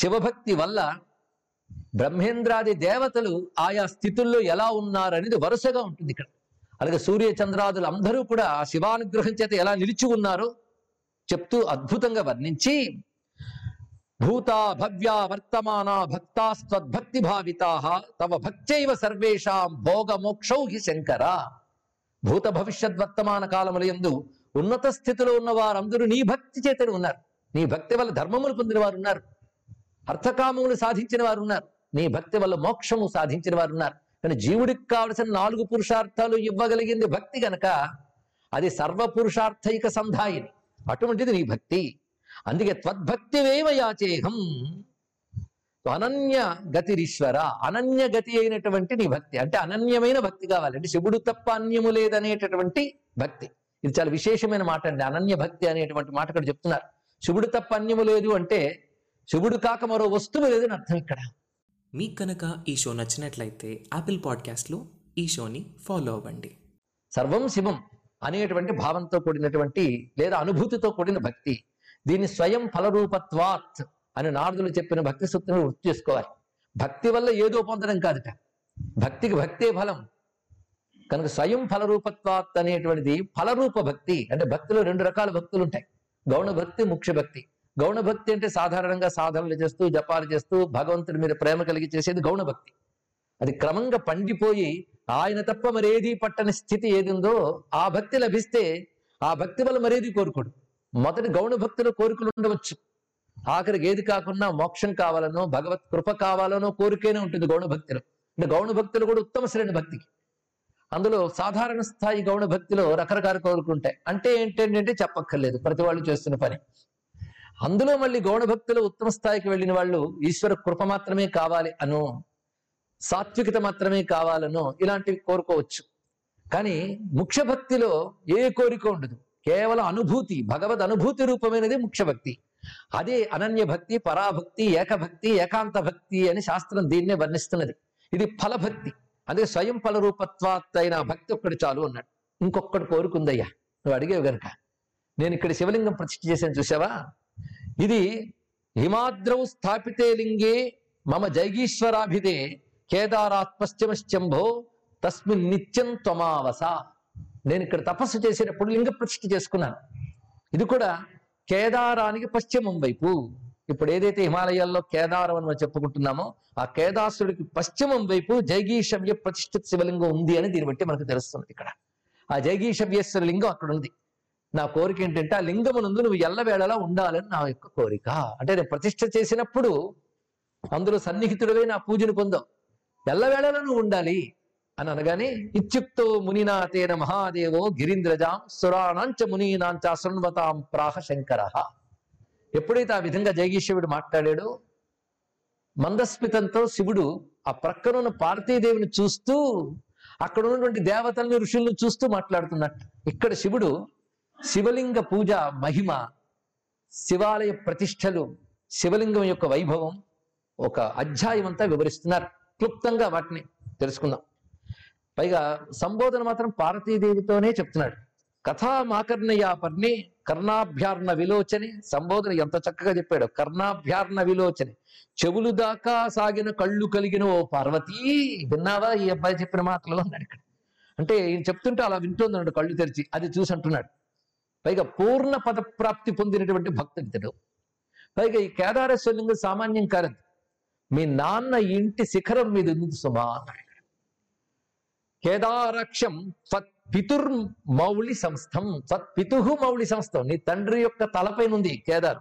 శివభక్తి వల్ల బ్రహ్మేంద్రాది దేవతలు ఆయా స్థితుల్లో ఎలా ఉన్నారనేది వరుసగా ఉంటుంది ఇక్కడ. అలాగే సూర్య చంద్రాదులు అందరూ కూడా ఆ శివానుగ్రహం చేత ఎలా నిలిచి ఉన్నారో చెప్తూ అద్భుతంగా వర్ణించి భూత భవ్య వర్తమాన భక్తాస్త్వద్భక్తి భావితా తవ భక్తైవ సర్వేషాం భోగమోక్షౌ హి శంకర. భూత భవిష్యత్ వర్తమాన కాలముల యందు ఉన్నత స్థితిలో ఉన్న వారందరూ నీ భక్తి చేతని ఉన్నారు. నీ భక్తి వల్ల ధర్మములు పొందిన వారు ఉన్నారు అర్థకామములు సాధించిన వారు ఉన్నారు నీ భక్తి వల్ల మోక్షము సాధించిన వారు ఉన్నారు కానీ జీవుడికి కావలసిన నాలుగు పురుషార్థాలు ఇవ్వగలిగింది భక్తి గనక అది సర్వ పురుషార్థైక సంధాయిని. అటువంటిది నీ భక్తి. అందుకే త్వద్భక్తివేవ యాచేహం. అనన్య గతిరీశ్వర అనన్య గతి అయినటువంటి నీ భక్తి. అంటే అనన్యమైన భక్తి కావాలి. అంటే శివుడు తప్ప అన్యము లేదనేటటువంటి భక్తి. ఇది చాలా విశేషమైన మాట అండి. అనన్య భక్తి అనేటువంటి మాట ఇక్కడ చెప్తున్నారు. శివుడు తప్ప అన్యము లేదు అంటే శివుడు కాక మరో వస్తువు లేదని అర్థం ఇక్కడ. మీకు కనుక ఈ షో నచ్చినట్లయితే యాపిల్ పాడ్కాస్ట్లో ఈ షోని ఫాలో అవ్వండి. సర్వం శివం అనేటువంటి భావంతో కూడినటువంటి లేదా అనుభూతితో కూడిన భక్తి. దీన్ని స్వయం ఫలరూపత్వాత్ అని నారదులు చెప్పిన భక్తి సూత్రం గుర్తు చేసుకోవాలి. భక్తి వల్ల ఏదో పొందడం కాదుట. భక్తికి భక్తే ఫలం. కనుక స్వయం ఫలరూపత్వాత్ అనేటువంటిది ఫలరూప భక్తి. అంటే భక్తిలో రెండు రకాల భక్తులు ఉంటాయి. గౌణ భక్తి ముఖ్య భక్తి. గౌణ భక్తి అంటే సాధారణంగా సాధనలు చేస్తూ జపాలు చేస్తూ భగవంతుడి మీద ప్రేమ కలిగి చేసేది గౌణ భక్తి అది క్రమంగా పండిపోయి ఆయన తప్ప మరేది పట్టని స్థితి ఏది ఉందో ఆ భక్తి లభిస్తే ఆ భక్తి వల్ల మరేది కోరుకోడు. మొదటి గౌణ భక్తిలో కోరికలు ఉండవచ్చు. ఆఖరికి ఏది కాకుండా మోక్షం కావాలనో భగవత్ కృప కావాలనో కోరికేనే ఉంటుంది గౌణ భక్తిలో అంటే గౌణ భక్తులు కూడా ఉత్తమ శ్రేణి భక్తికి. అందులో సాధారణ స్థాయి గౌణ భక్తిలో రకరకాల కోరుకుంటాయి ఉంటాయి. అంటే ఏంటంటే చెప్పక్కర్లేదు. ప్రతి వాళ్ళు చేస్తున్న పని. అందులో మళ్ళీ గౌణ భక్తిలో ఉత్తమ స్థాయికి వెళ్ళిన వాళ్ళు ఈశ్వర కృప మాత్రమే కావాలి అను సాత్వికత మాత్రమే కావాలనో ఇలాంటివి కోరుకోవచ్చు. కానీ ముఖ్య భక్తిలో ఏ కోరిక ఉండదు. కేవలం అనుభూతి భగవద్ అనుభూతి రూపమైనది ముఖ్య భక్తి అదే అనన్య భక్తి పరాభక్తి ఏకభక్తి ఏకాంత భక్తి అని శాస్త్రం దీన్నే వర్ణిస్తున్నది. ఇది ఫలభక్తి. అదే స్వయం ఫల రూపత్వాత్ అయిన భక్తి ఒక్కటి చాలు అన్నాడు. ఇంకొక్కడు కోరుకుందయ్యా. నువ్వు అడిగేవి గనుక. నేను ఇక్కడ శివలింగం ప్రతిష్ఠ చేశాను చూసావా ఇది హిమాద్రౌ స్థాపితే లింగే మమ జైగీశ్వరాభిదే కేదారాత్ పశ్చిమశ్చంభో తస్మిన్ నిత్యం త్వమావస. నేను ఇక్కడ తపస్సు చేసేటప్పుడు లింగ ప్రతిష్ఠ చేసుకున్నాను. ఇది కూడా కేదారానికి పశ్చిమం వైపు. ఇప్పుడు ఏదైతే హిమాలయాల్లో కేదారం అని మనం చెప్పుకుంటున్నామో ఆ కేదాసుడికి పశ్చిమం వైపు జైగీషవ్య ప్రతిష్ఠిత శివలింగం ఉంది అని దీన్ని బట్టి మనకు తెలుస్తుంది ఇక్కడ. ఆ జైగీషవ్యేశ్వర లింగం అక్కడ ఉంది. నా కోరిక ఏంటంటే ఆ లింగమునందు నువ్వు ఎల్లవేళలా ఉండాలని నా యొక్క కోరిక. అంటే నేను ప్రతిష్ఠ చేసినప్పుడు అందులో సన్నిహితుడివై నా పూజను పొందావు. ఎల్లవేళలా నువ్వు ఉండాలి అని అనగానే ఇత్యుక్తో మునినాథేన మహాదేవో గిరీంద్రజాం సురాణాంచ మునీనాంచ శృణ్వతాం ప్రాహ శంకర. ఎప్పుడైతే ఆ విధంగా జగీశ్వరుడు మాట్లాడాడో మందస్మితంతో శివుడు ఆ ప్రక్కనున్న పార్వతీదేవిని చూస్తూ అక్కడ ఉన్నటువంటి దేవతల్ని ఋషుల్ని చూస్తూ మాట్లాడుతున్నట్టు. ఇక్కడ శివుడు శివలింగ పూజ మహిమ శివాలయ ప్రతిష్టలు శివలింగం యొక్క వైభవం ఒక అధ్యాయం అంతా వివరిస్తున్నారు. క్లుప్తంగా వాటిని తెలుసుకుందాం. పైగా సంబోధన మాత్రం పార్వతీదేవితోనే చెప్తున్నాడు. కథామాకర్ణయాపర్ణి కర్ణాభ్యార్ణ విలోచని సంబోధన ఎంత చక్కగా చెప్పాడు. కర్ణాభ్యార్ణ విలోచని. చెవులు దాకా సాగిన కళ్ళు కలిగిన ఓ పార్వతీ విన్నావా ఈ అబ్బాయి చెప్పిన మాటలు? అన్నాడు ఇక్కడ. అంటే ఈయన చెప్తుంటే అలా వింటుంది కళ్ళు తెరిచి. అది చూసి అంటున్నాడు. పైగా పూర్ణ పద ప్రాప్తి పొందినటువంటి భక్తుడు పైగా ఈ కేదారేశ్వరలింగం సామాన్యం కాదు మీ నాన్న ఇంటి శిఖరం మీద ఉంది సుమా కేదారక్షం పితుర్ మౌళి సంస్థం త్వత్ పితుహు మౌళి సంస్థం. నీ తండ్రి యొక్క తలపైన ఉంది కేదార్.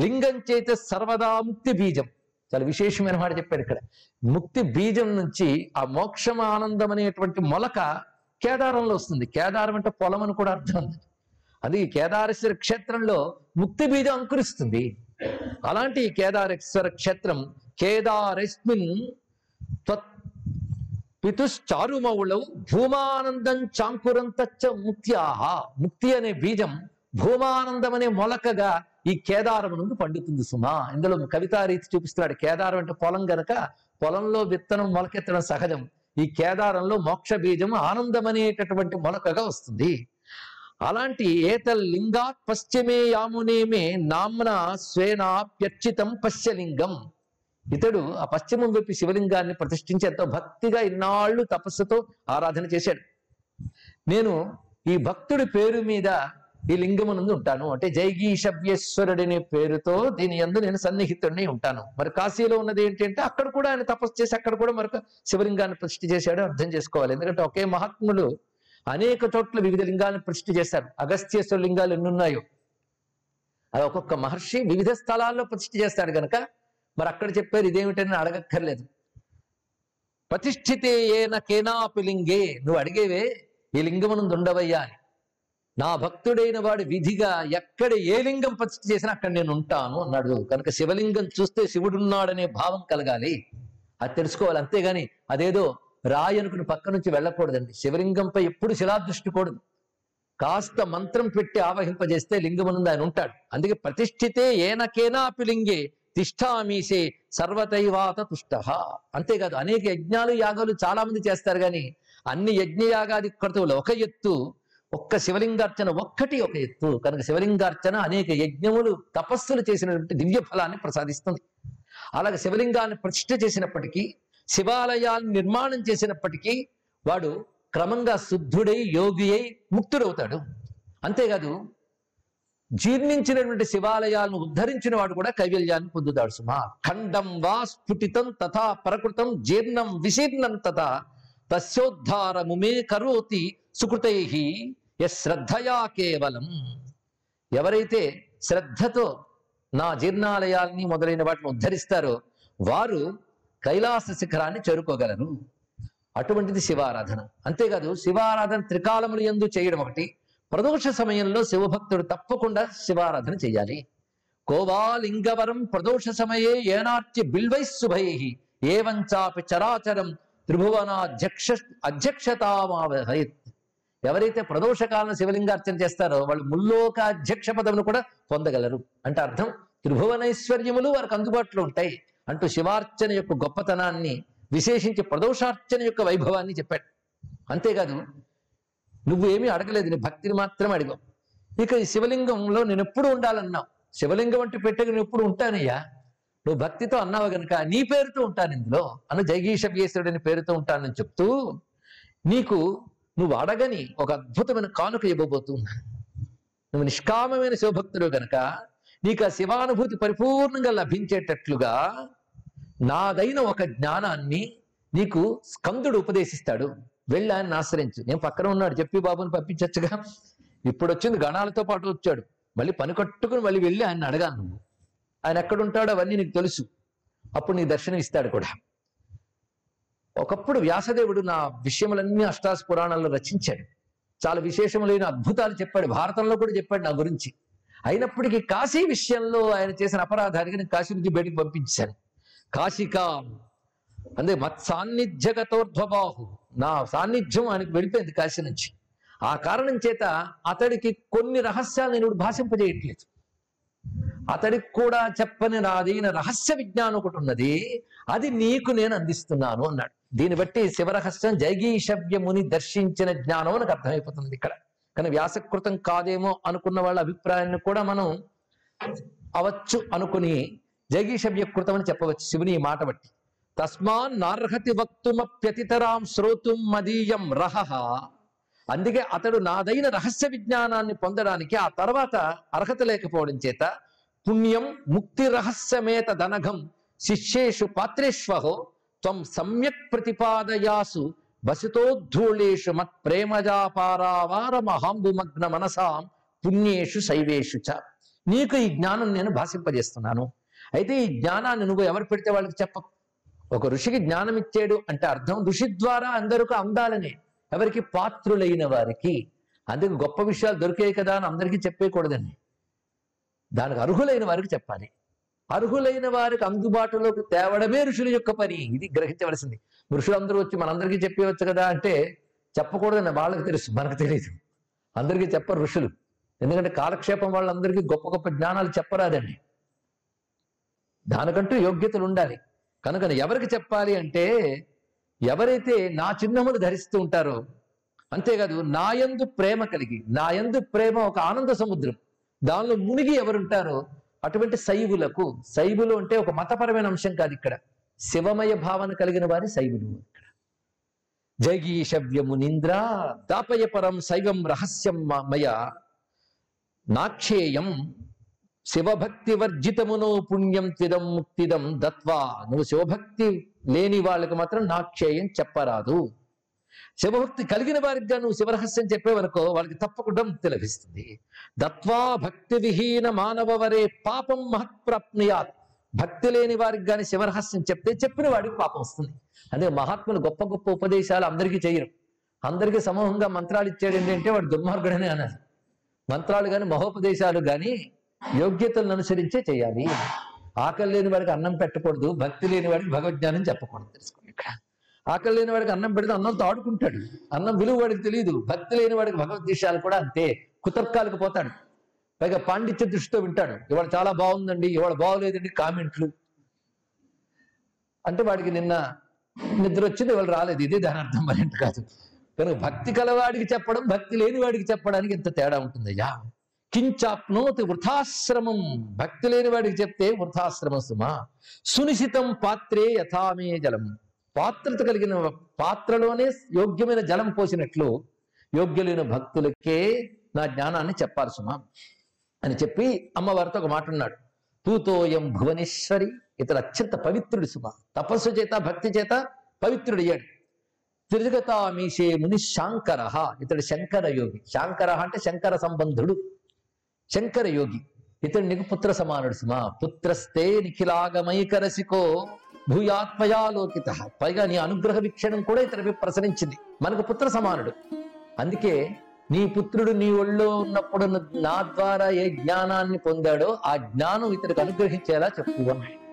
లింగం చేత సర్వదా ముక్తి బీజం. చాలా విశేషమైన మాట చెప్పాడు ఇక్కడ. ముక్తి బీజం నుంచి ఆ మోక్షం ఆనందం అనేటువంటి మొలక కేదారంలో వస్తుంది. కేదారం అంటే పొలం అని కూడా అర్థం ఉంది అది కేదారేశ్వర క్షేత్రంలో ముక్తి బీజం అంకురిస్తుంది. అలాంటి ఈ కేదారేశ్వర క్షేత్రం కేదారస్మిన్ త్వత్ భూమానందం చాంకురంత ముక్త్యాహ. ముక్తి అనే బీజం భూమానందం అనే మొలకగా ఈ కేదారం నుండి పండుతుంది సుమా. ఇందులో కవితా రీతి చూపిస్తున్నాడు. కేదారం అంటే పొలం గనక పొలంలో విత్తనం మొలకెత్తడం సహజం. ఈ కేదారంలో మోక్ష బీజం ఆనందం అనేటటువంటి మొలకగా వస్తుంది. అలాంటి ఏతల్ లింగాత్ పశ్చిమే యామునేమే నామ్న స్వేనాప్యర్చితం పశ్చలింగం ఇతడు ఆ పశ్చిమం వైపు శివలింగాన్ని ప్రతిష్ఠించి ఎంతో భక్తిగా ఇన్నాళ్ళు తపస్సుతో ఆరాధన చేశాడు. నేను ఈ భక్తుడి పేరు మీద ఈ లింగమునందు ఉంటాను. అంటే జైగీషవ్యేశ్వరుడనే పేరుతో దీని యందు నేను సన్నిహితుడిని ఉంటాను. మరి కాశీలో ఉన్నది ఏంటంటే అక్కడ కూడా ఆయన తపస్సు చేసి అక్కడ కూడా మరొక శివలింగాన్ని ప్రతిష్ఠ చేశాడు అర్థం చేసుకోవాలి. ఎందుకంటే ఒకే మహాత్ములు అనేక చోట్ల వివిధ లింగాలను ప్రతిష్ఠ చేశారు. అగస్త్యేశ్వర లింగాలు ఎన్నున్నాయో? అది ఒక్కొక్క మహర్షి వివిధ స్థలాల్లో ప్రతిష్ఠ చేస్తాడు కనుక మరి అక్కడ చెప్పారు ఇదేమిటని అడగక్కర్లేదు. ప్రతిష్ఠితే ఏన కేనాపి లింగే. నువ్వు అడిగేవే ఈ లింగమునందు ఉండవయ్యా అని. నా భక్తుడైన వాడు విధిగా ఎక్కడ ఏ లింగం ప్రతిష్ఠ చేసినా అక్కడ నేను ఉంటాను అన్నాడు. కనుక శివలింగం చూస్తే శివుడున్నాడనే భావం కలగాలి. అది తెలుసుకోవాలి. అంతేగాని అదేదో రాయి అనుకుని పక్క నుంచి వెళ్ళకూడదండి. శివలింగంపై ఎప్పుడు శిలాదృష్టి కూడదు కాస్త మంత్రం పెట్టి ఆవహింపజేస్తే లింగమునందు ఆయన ఉంటాడు. అందుకే ప్రతిష్ఠితే ఏనకేనాపి లింగే తిష్టామీసే సర్వతైవాత తుష్ట. అంతేకాదు అనేక యజ్ఞాలు యాగాలు చాలా మంది చేస్తారు కానీ అన్ని యజ్ఞయాగాది క్రతువులు ఒక ఎత్తు ఒక్క శివలింగార్చన ఒక్కటి ఒక ఎత్తు. కనుక శివలింగార్చన అనేక యజ్ఞములు తపస్సులు చేసినటువంటి దివ్య ఫలాన్ని ప్రసాదిస్తుంది. అలాగే శివలింగాన్ని ప్రతిష్ఠ చేసినప్పటికీ శివాలయాన్ని నిర్మాణం చేసినప్పటికీ వాడు క్రమంగా శుద్ధుడై యోగి అయి ముక్తుడవుతాడు. అంతేకాదు జీర్ణించినటువంటి శివాలయాలను ఉద్ధరించిన వాడు కూడా కైవల్యాన్ని పొందుతాడు సుమా. ఖండం వా స్ఫుటితం తథా ప్రకృతం జీర్ణం విశీర్ణం తథా తస్యోద్ధారముమే కరోతి సుకృతై శ్రద్ధయా కేవలం. ఎవరైతే శ్రద్ధతో నా జీర్ణాలయాల్ని మొదలైన వాటిని ఉద్ధరిస్తారో వారు కైలాస శిఖరాన్ని చేరుకోగలరు అటువంటిది శివారాధన. అంతేకాదు శివారాధన త్రికాలములు ఎందు చేయడం ఒకటి. ప్రదోష సమయంలో శివభక్తుడు తప్పకుండా శివారాధన చేయాలి. కోవాలింగవరం ప్రదోష సమయే ఏనాట్య బిల్వై శుభై. ఏవంచాపి చరాచరం త్రిభువనాధ్యక్ష అధ్యక్షతామావహయత్. ఎవరైతే ప్రదోషకాలను శివలింగార్చన చేస్తారో వాళ్ళు ముల్లోక అధ్యక్ష పదవిని కూడా పొందగలరు. అంటే అర్థం? త్రిభువనైశ్వర్యములు వారికి అందుబాటులో ఉంటాయి. అంటూ శివార్చన యొక్క గొప్పతనాన్ని విశేషించి ప్రదోషార్చన యొక్క వైభవాన్ని చెప్పాడు. అంతేకాదు నువ్వు ఏమీ అడగలేదు నీ భక్తిని మాత్రమే అడిగావు. ఇక ఈ శివలింగంలో నేను ఎప్పుడు ఉండాలన్నావు. శివలింగం అంటే పెట్టక నేను ఎప్పుడు ఉంటానయ్యా? నువ్వు భక్తితో అన్నావు గనుక నీ పేరుతో ఉంటాను ఇందులో. అన్న అని పేరుతో ఉంటానని చెప్తూ నీకు నువ్వు అడగని ఒక అద్భుతమైన కానుక ఇవ్వబోతున్నాను నువ్వు నిష్కామమైన శివభక్తుడు గనక నీకు ఆ శివానుభూతి పరిపూర్ణంగా లభించేటట్లుగా నాదైన ఒక జ్ఞానాన్ని నీకు స్కందుడు ఉపదేశిస్తాడు. వెళ్ళి ఆయన ఆశ్రయించు. నేను పక్కన ఉన్నాడు. చెప్పి బాబుని పంపించచ్చుగా. ఇప్పుడు వచ్చింది గణాలతో పాటు వచ్చాడు. మళ్ళీ పని కట్టుకుని మళ్ళీ వెళ్ళి ఆయన అడగాను నువ్వు. ఆయన ఎక్కడుంటాడో అవన్నీ నీకు తెలుసు. అప్పుడు నీకు దర్శనం ఇస్తాడు కూడా. ఒకప్పుడు వ్యాసదేవుడు నా విషయములన్నీ అష్టాశ పురాణాల్లో రచించాడు. చాలా విశేషములైన అద్భుతాలు చెప్పాడు. భారతంలో కూడా చెప్పాడు నా గురించి. అయినప్పటికీ కాశీ విషయంలో ఆయన చేసిన అపరాధానికి నేను కాశీ నుంచి బయటకు పంపించాను. కాశికా. అంటే మత్ సాన్నిధ్యగతోర్ధ్వబాహు నా సాన్నిధ్యం ఆయనకు వెళ్ళిపోయింది కాశీ నుంచి. ఆ కారణం చేత అతడికి కొన్ని రహస్యాలు నేను భాషింపజేయట్లేదు. అతడికి కూడా చెప్పని నాదైన రహస్య విజ్ఞానం ఒకటి ఉన్నది. అది నీకు నేను అందిస్తున్నాను అన్నాడు. దీన్ని బట్టి శివరహస్యం జైగీషవ్యముని దర్శించిన జ్ఞానం నాకు అర్థమైపోతుంది ఇక్కడ. కానీ వ్యాసకృతం కాదేమో అనుకున్న వాళ్ళ అభిప్రాయాన్ని కూడా మనం అవచ్చు అనుకుని జగీషవ్యకృతమని చెప్పవచ్చు శివుని ఈ మాట బట్టి. తస్మాన్ నార్హతి వక్తుమప్యతితరాం శ్రోతుం మదీయం రహ అందుకే అతడు నాదైన రహస్య విజ్ఞానాన్ని పొందడానికి ఆ తర్వాత అర్హత లేకపోవడం చేత పుణ్యం ముక్తి రహస్యమేత దనఘం శిష్యేషు పాత్రేష్వహో త్వం సమ్యక్ ప్రతిపాదయాసు బసితోద్ధూళేషు మత్ ప్రేమజాపారావార మహాంబుమగ్న మనసాం పుణ్యేషు శైవేషు చ. నీకు ఈ జ్ఞానం నేను భాషింపజేస్తున్నాను. అయితే ఈ జ్ఞానాన్ని నువ్వు ఎవరు పెడితే వాళ్ళకి చెప్ప? ఒక ఋషికి జ్ఞానం ఇచ్చాడు అంటే అర్థం ఋషి ద్వారా అందరికీ అందాలనే. ఎవరికి? పాత్రులైన వారికి. అందుకు గొప్ప విషయాలు దొరికాయి కదా అని అందరికీ చెప్పేయకూడదండి. దానికి అర్హులైన వారికి చెప్పాలి. అర్హులైన వారికి అందుబాటులోకి తేవడమే ఋషుల యొక్క పని. ఇది గ్రహించవలసింది. ఋషులందరూ వచ్చి మనందరికీ చెప్పేయవచ్చు కదా అంటే చెప్పకూడదని వాళ్ళకి తెలుసు. మనకు తెలియదు అందరికీ చెప్పరు ఋషులు. ఎందుకంటే కాలక్షేపం వాళ్ళందరికీ గొప్ప గొప్ప జ్ఞానాలు చెప్పరాదండి. దానికంటూ యోగ్యతలు ఉండాలి కనుక ఎవరికి చెప్పాలి అంటే ఎవరైతే నా చిహ్నములు ధరిస్తూ ఉంటారో అంతేకాదు నాయందు ప్రేమ కలిగి నాయందు ప్రేమ ఒక ఆనంద సముద్రం దానిలో మునిగి ఎవరుంటారో అటువంటి శైవులకు శైవులు అంటే ఒక మతపరమైన అంశం కాదు ఇక్కడ. శివమయ భావన కలిగిన వారి శైవులు ఇక్కడ. జగీషవ్యమునింద్ర దాపయ పరం శైవం రహస్యం మయ నాక్షేయం శివభక్తి వర్జితమునో పుణ్యం తిదం ముక్తిదం దత్వా. నువ్వు శివభక్తి లేని వాళ్ళకి మాత్రం నాక్షేయం చెప్పరాదు. శివభక్తి కలిగిన వారికి నువ్వు శివరహస్యం చెప్పేవనుకో వాళ్ళకి తప్పకుండా ముక్తి లభిస్తుంది. దత్వా భక్తి విహీన మానవ వరే పాపం మహత్ప్రాప్నుయాత్. భక్తి లేని వారికి కానీ శివరహస్యం చెప్తే చెప్పిన వాడికి పాపం వస్తుంది. అదే మహాత్ములు గొప్ప గొప్ప ఉపదేశాలు అందరికీ చేయరు. అందరికీ సమూహంగా మంత్రాలు ఇచ్చాడు ఏంటంటే వాడు దుర్మార్గుడనే అన్నది మంత్రాలు కానీ మహోపదేశాలు కానీ యోగ్యతలను అనుసరించే చేయాలి. ఆకలి లేని వాడికి అన్నం పెట్టకూడదు భక్తి లేని వాడికి భగవజ్ఞానం చెప్పకూడదు తెలుసుకోండి ఇక్కడ. ఆకలి లేని వాడికి అన్నం పెడితే అన్నంతో ఆడుకుంటాడు. అన్నం విలువ వాడికి తెలియదు భక్తి లేని వాడికి భగవద్దేశాలు కూడా అంతే. కుతర్కాలకు పోతాడు. పైగా పాండిత్య దృష్టితో వింటాడు. ఇవాళ చాలా బాగుందండి ఇవాళ బాగోలేదండి కామెంట్లు. అంటే వాడికి నిన్న నిద్ర వచ్చింది ఇవాళ రాలేదు. ఇది దాని అర్థం మరింటి కాదు. కనుక భక్తి కలవాడికి చెప్పడం భక్తి లేని వాడికి చెప్పడానికి ఇంత తేడా ఉంటుందయ్యా? కించాప్నోతి వృథాశ్రమం. భక్తి లేని వాడికి చెప్తే వృథాశ్రమం సుమా. సునిశితం పాత్రే యథామే జలం. పాత్రత కలిగిన పాత్రలోనే యోగ్యమైన జలం పోసినట్లు యోగ్యులైన భక్తులకే నా జ్ఞానాన్ని చెప్పాలి సుమా. అని చెప్పి అమ్మవారితో ఒక మాట ఉన్నాడు తూతోయం భువనేశ్వరి ఇతడు అత్యంత పవిత్రుడు సుమ. తపస్సు చేత భక్తి చేత పవిత్రుడయ్యాడు తిరుగతామీషే ముని శాంకర ఇతడు శంకర యోగి శాంకర అంటే శంకర సంబంధుడు. శంకర యోగి. ఇతడు నీకు పుత్ర సమానుడు సుమా. పుత్రస్తే నిఖిలాగమైకరసికో భూయాత్మయాలోకిత. పైగా నీ అనుగ్రహ వీక్షణం కూడా ఇతడిపై ప్రసరించింది. మనకు పుత్ర సమానుడు. అందుకే నీ పుత్రుడు నీ ఒళ్ళో ఉన్నప్పుడు నా ద్వారా ఏ జ్ఞానాన్ని పొందాడో ఆ జ్ఞానం ఇతడికి అనుగ్రహించేలా చెప్పు అన్నాడు.